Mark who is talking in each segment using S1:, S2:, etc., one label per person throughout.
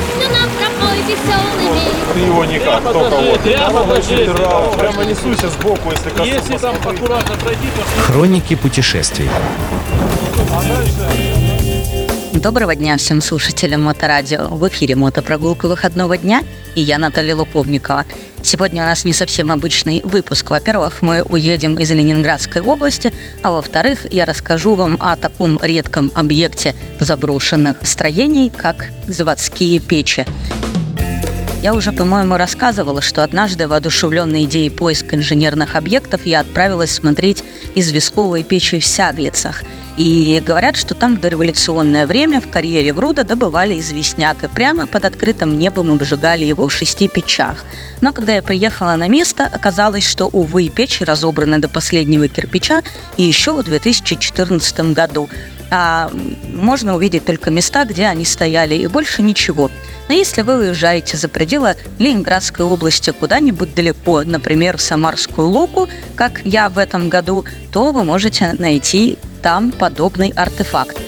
S1: песню нам пропой веселый мир.
S2: Ты его никак,
S3: Прямо
S2: только вот.
S3: прямо
S2: Прямо, несуйся сбоку, если коснусь.
S3: Если там аккуратно пройти, то
S4: Хроники путешествий.
S5: Доброго дня всем слушателям Моторадио. В эфире мотопрогулка выходного дня и я Наталья Луповникова. Сегодня у нас не совсем обычный выпуск. Во-первых, мы уедем из Ленинградской области, а во-вторых, я расскажу вам о таком редком объекте заброшенных строений, как заводские печи. Я уже, по-моему, рассказывала, что однажды, воодушевленной идеей поиска инженерных объектов, я отправилась смотреть известковые печи в Сяглицах. И говорят, что там в дореволюционное время в карьере Груда добывали известняк, и прямо под открытым небом обжигали его в шести печах. Но когда я приехала на место, оказалось, что, увы, печи разобраны до последнего кирпича и еще в 2014 году. А можно увидеть только места, где они стояли, и больше ничего. Но если вы уезжаете за пределы Ленинградской области куда-нибудь далеко, например, в Самарскую Луку, как я в этом году, то вы можете найти там подобный артефакт.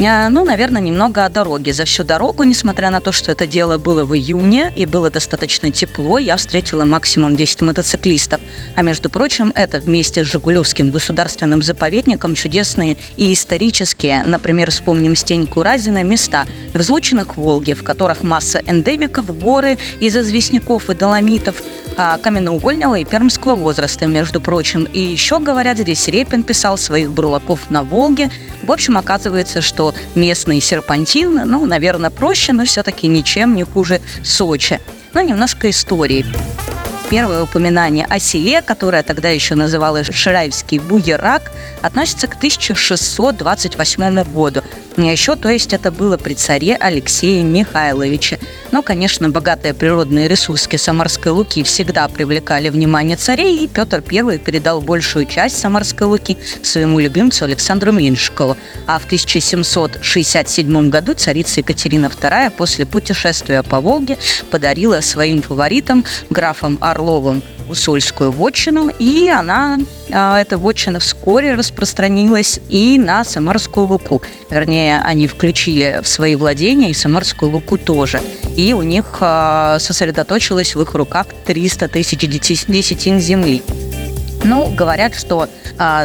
S5: А, Ну, наверное, немного о дороге. За всю дорогу, несмотря на то, что это дело было в июне и было достаточно тепло, я встретила максимум 10 мотоциклистов. А между прочим, это вместе с Жигулевским государственным заповедником чудесные и исторические, например, вспомним Стеньку Разина, места, взлученных Волге, в которых масса эндемиков, горы из известняков и доломитов, а, каменноугольного и пермского возраста, между прочим. И еще, говорят, здесь Репин писал своих бурлаков на Волге. В общем, оказывается, что местный серпантин, ну, наверное, проще, но все-таки ничем не хуже Сочи. Ну, немножко истории. Первое упоминание о селе, которое тогда еще называлось Шираевский Буерак, относится к 1628 году. А еще, то есть, это было при царе Алексее Михайловиче. Но, конечно, богатые природные ресурсы Самарской Луки всегда привлекали внимание царей, и Петр I передал большую часть Самарской Луки своему любимцу Александру Меньшикову. А в 1767 году царица Екатерина II после путешествия по Волге подарила своим фаворитам, графам Орловым, Усольскую вотчину, и она, а, эта вотчина вскоре распространилась и на Самарскую Луку. Вернее, они включили в свои владения и Самарскую Луку тоже. И у них а, сосредоточилось в их руках 300 тысяч десятин земли. Ну, говорят, что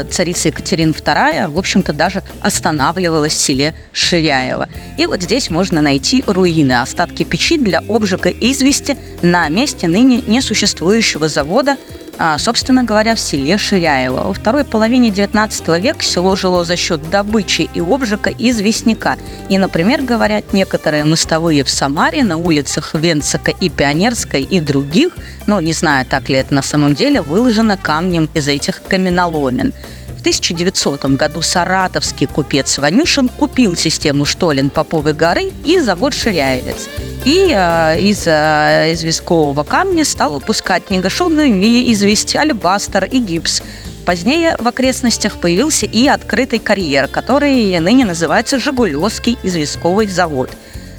S5: царица Екатерина II, в общем-то, даже останавливалась в селе Ширяево. И вот здесь можно найти руины, остатки печи для обжига извести на месте ныне несуществующего завода, а, собственно говоря, в селе Ширяево. Во второй половине XIX века село жило за счет добычи и обжига известняка. И, например, говорят, некоторые мостовые в Самаре на улицах Венцика и Пионерской и других, ну, не знаю, так ли это на самом деле, выложено камнем из этих каменоломен. В 1900 году саратовский купец Ванюшин купил систему штолен Поповой горы и завод Ширяевец. И э, из э, известкового камня стал выпускать негашенную известь, алебастер и гипс. Позднее в окрестностях появился и открытый карьер, который ныне называется Жигулевский известковый завод.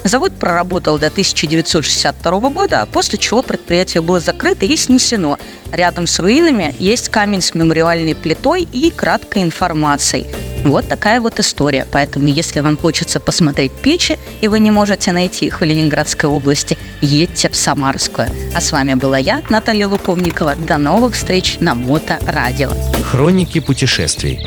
S5: Завод проработал до 1962 года, после чего предприятие было закрыто и снесено. Рядом с руинами есть камень с мемориальной плитой и краткой информацией. Вот такая вот история. Поэтому, если вам хочется посмотреть печи, и вы не можете найти их в Ленинградской области, едьте в Самарскую. А с вами была я, Наталья Луковникова. До новых встреч на Моторадио.
S4: Хроники путешествий.